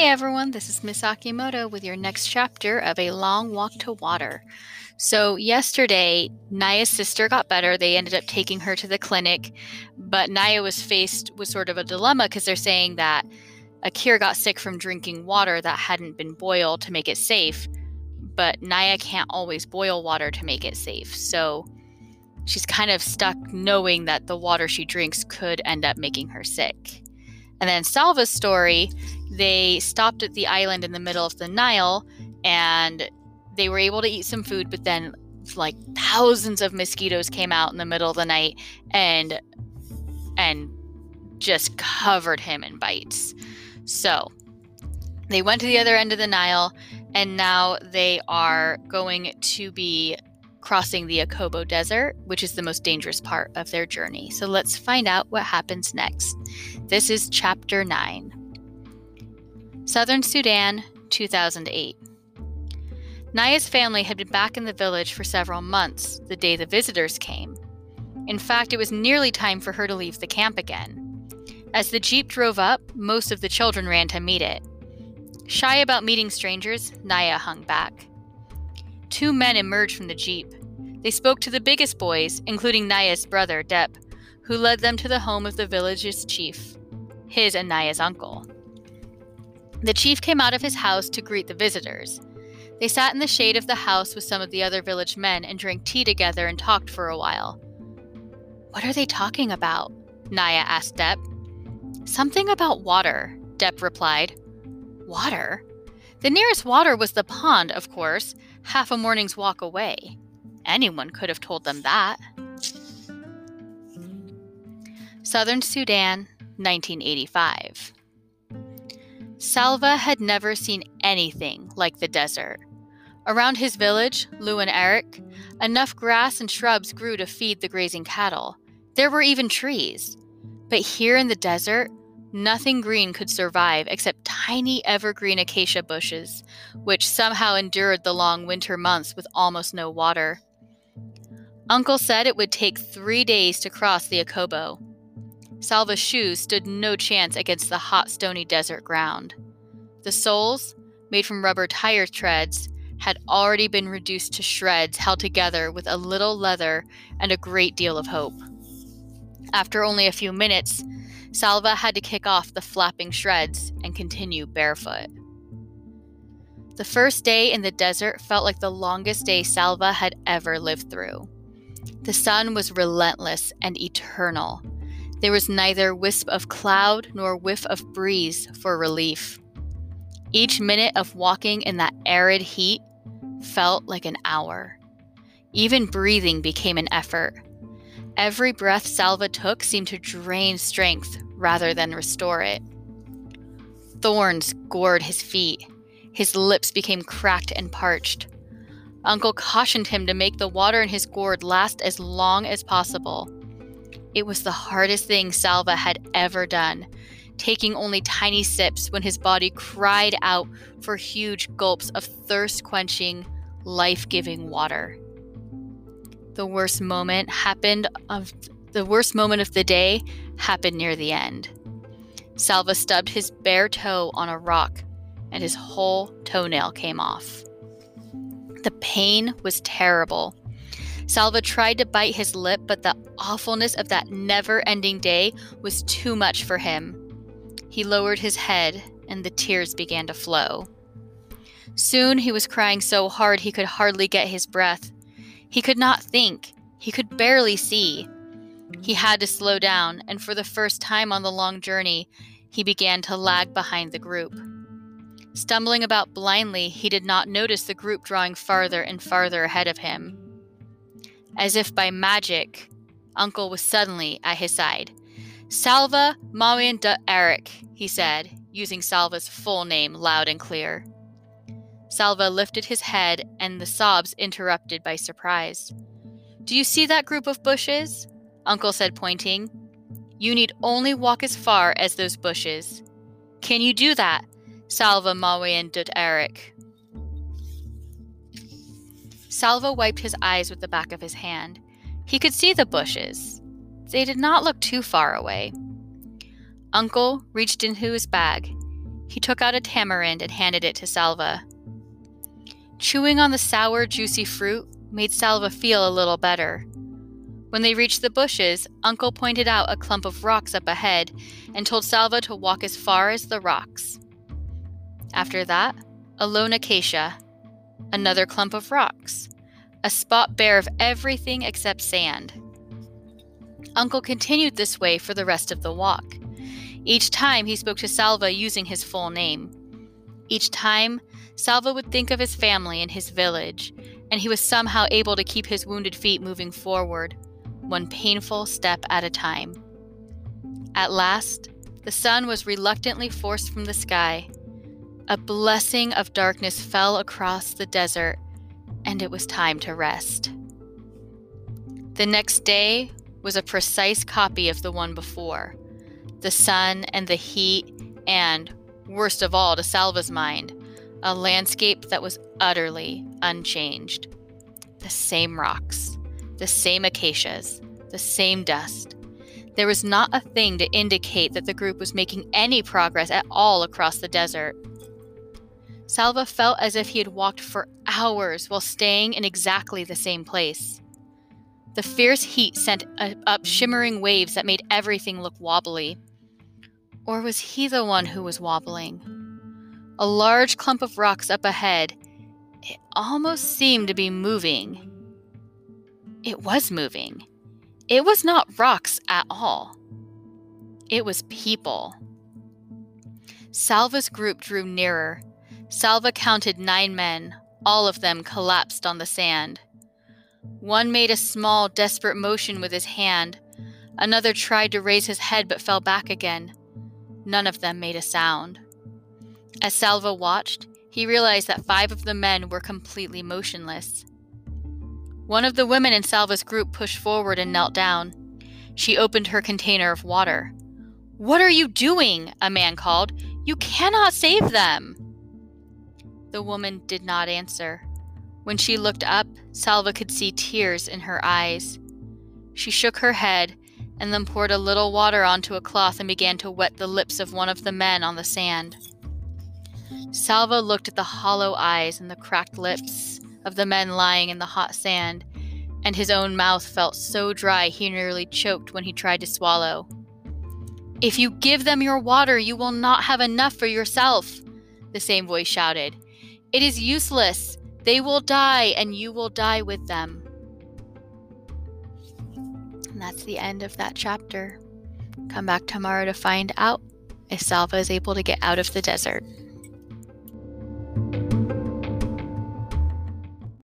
Hey everyone, this is Miss Akimoto with your next chapter of A Long Walk to Water. So, yesterday, Nya's sister got better. They ended up taking her to the clinic, but Nya was faced with sort of a dilemma because they're saying that Akeer got sick from drinking water that hadn't been boiled to make it safe, but Nya can't always boil water to make it safe. So, she's kind of stuck knowing that the water she drinks could end up making her sick. And then Salva's story, they stopped at the island in the middle of the Nile and they were able to eat some food, but then like thousands of mosquitoes came out in the middle of the night and and just covered him in bites. So they went to the other end of the Nile and now they are going to be crossing the Akobo Desert, which is the most dangerous part of their journey. So let's find out what happens next. This is Chapter 9 Southern Sudan, 2008. Nya's family had been back in the village for several months the day the visitors came. In fact, it was nearly time for her to leave the camp again. As the jeep drove up, most of the children ran to meet it. Shy about meeting strangers, Nya hung back. Two men emerged from the jeep. They spoke to the biggest boys, including Nya's brother, Dep, who led them to the home of the village's chief, his and Nya's uncle. The chief came out of his house to greet the visitors. They sat in the shade of the house with some of the other village men and drank tea together and talked for a while. What are they talking about? Nya asked Dep. Something about water, Dep replied. Water? The nearest water was the pond, of course, half a morning's walk away. Anyone could have told them that. Southern Sudan, 1985. Salva had never seen anything like the desert. Around his village, Loun-Ariik, enough grass and shrubs grew to feed the grazing cattle. There were even trees. But here in the desert, Nothing green could survive except tiny evergreen acacia bushes, which somehow endured the long winter months with almost no water. Uncle said it would take three days to cross the Akobo. Salva's shoes stood no chance against the hot, stony desert ground. The soles, made from rubber tire treads, had already been reduced to shreds held together with a little leather and a great deal of hope. After only a few minutes, Salva had to kick off the flapping shreds and continue barefoot. The first day in the desert felt like the longest day Salva had ever lived through. The sun was relentless and eternal. There was neither wisp of cloud nor whiff of breeze for relief. Each minute of walking in that arid heat felt like an hour. Even breathing became an effort. Every breath Salva took seemed to drain strength rather than restore it. Thorns gored his feet. His lips became cracked and parched. Uncle cautioned him to make the water in his gourd last as long as possible. It was the hardest thing Salva had ever done, taking only tiny sips when his body cried out for huge gulps of thirst quenching, life giving water. The worst moment happened of the worst moment of the day happened near the end. Salva stubbed his bare toe on a rock, and his whole toenail came off. The pain was terrible. Salva tried to bite his lip, but the awfulness of that never ending day was too much for him. He lowered his head, and the tears began to flow. Soon he was crying so hard he could hardly get his breath. He could not think, he could barely see. He had to slow down, and for the first time on the long journey, he began to lag behind the group. Stumbling about blindly, he did not notice the group drawing farther and farther ahead of him. As if by magic, Uncle was suddenly at his side. Salva Mawien Dut Ariik, he said, using Salva's full name loud and clear. Salva lifted his head, and the sobs interrupted by surprise. Do you see that group of bushes? Uncle said, pointing. You need only walk as far as those bushes. Can you do that? Salva Mawien Dut Ariik. Salva wiped his eyes with the back of his hand. He could see the bushes. They did not look too far away. Uncle reached into his bag. he took out a tamarind and handed it to Salva. Chewing on the sour, juicy fruit made Salva feel a little better. When they reached the bushes, Uncle pointed out a clump of rocks up ahead and told Salva to walk as far as the rocks. After that, a lone acacia, another clump of rocks, a spot bare of everything except sand. Uncle continued this way for the rest of the walk. Each time he spoke to Salva using his full name. Each time, Salva would think of his family and his village, and he was somehow able to keep his wounded feet moving forward one painful step at a time. At last, the sun was reluctantly forced from the sky. A blessing of darkness fell across the desert, and it was time to rest. The next day was a precise copy of the one before. The sun and the heat, and, worst of all to Salva's mind, a landscape that was utterly unchanged. The same rocks, the same acacias, the same dust. There was not a thing to indicate that the group was making any progress at all across the desert. Salva felt as if he had walked for hours while staying in exactly the same place. The fierce heat sent up shimmering waves that made everything look wobbly. Or was he the one who was wobbling? A large clump of rocks up ahead. It almost seemed to be moving. It was moving. It was not rocks at all. It was people. Salva's group drew nearer. Salva counted nine men. All of them collapsed on the sand. One made a small, desperate motion with his hand. Another tried to raise his head but fell back again. None of them made a sound. As Salva watched, he realized that five of the men were completely motionless. One of the women in Salva's group pushed forward and knelt down. She opened her container of water. What are you doing? A man called. You cannot save them. The woman did not answer. When she looked up, Salva could see tears in her eyes. She shook her head and then poured a little water onto a cloth and began to wet the lips of one of the men on the sand. Salva looked at the hollow eyes and the cracked lips of the men lying in the hot sand, and his own mouth felt so dry he nearly choked when he tried to swallow. If you give them your water, you will not have enough for yourself, the same voice shouted. It is useless. They will die, and you will die with them. And that's the end of that chapter. Come back tomorrow to find out if Salva is able to get out of the desert.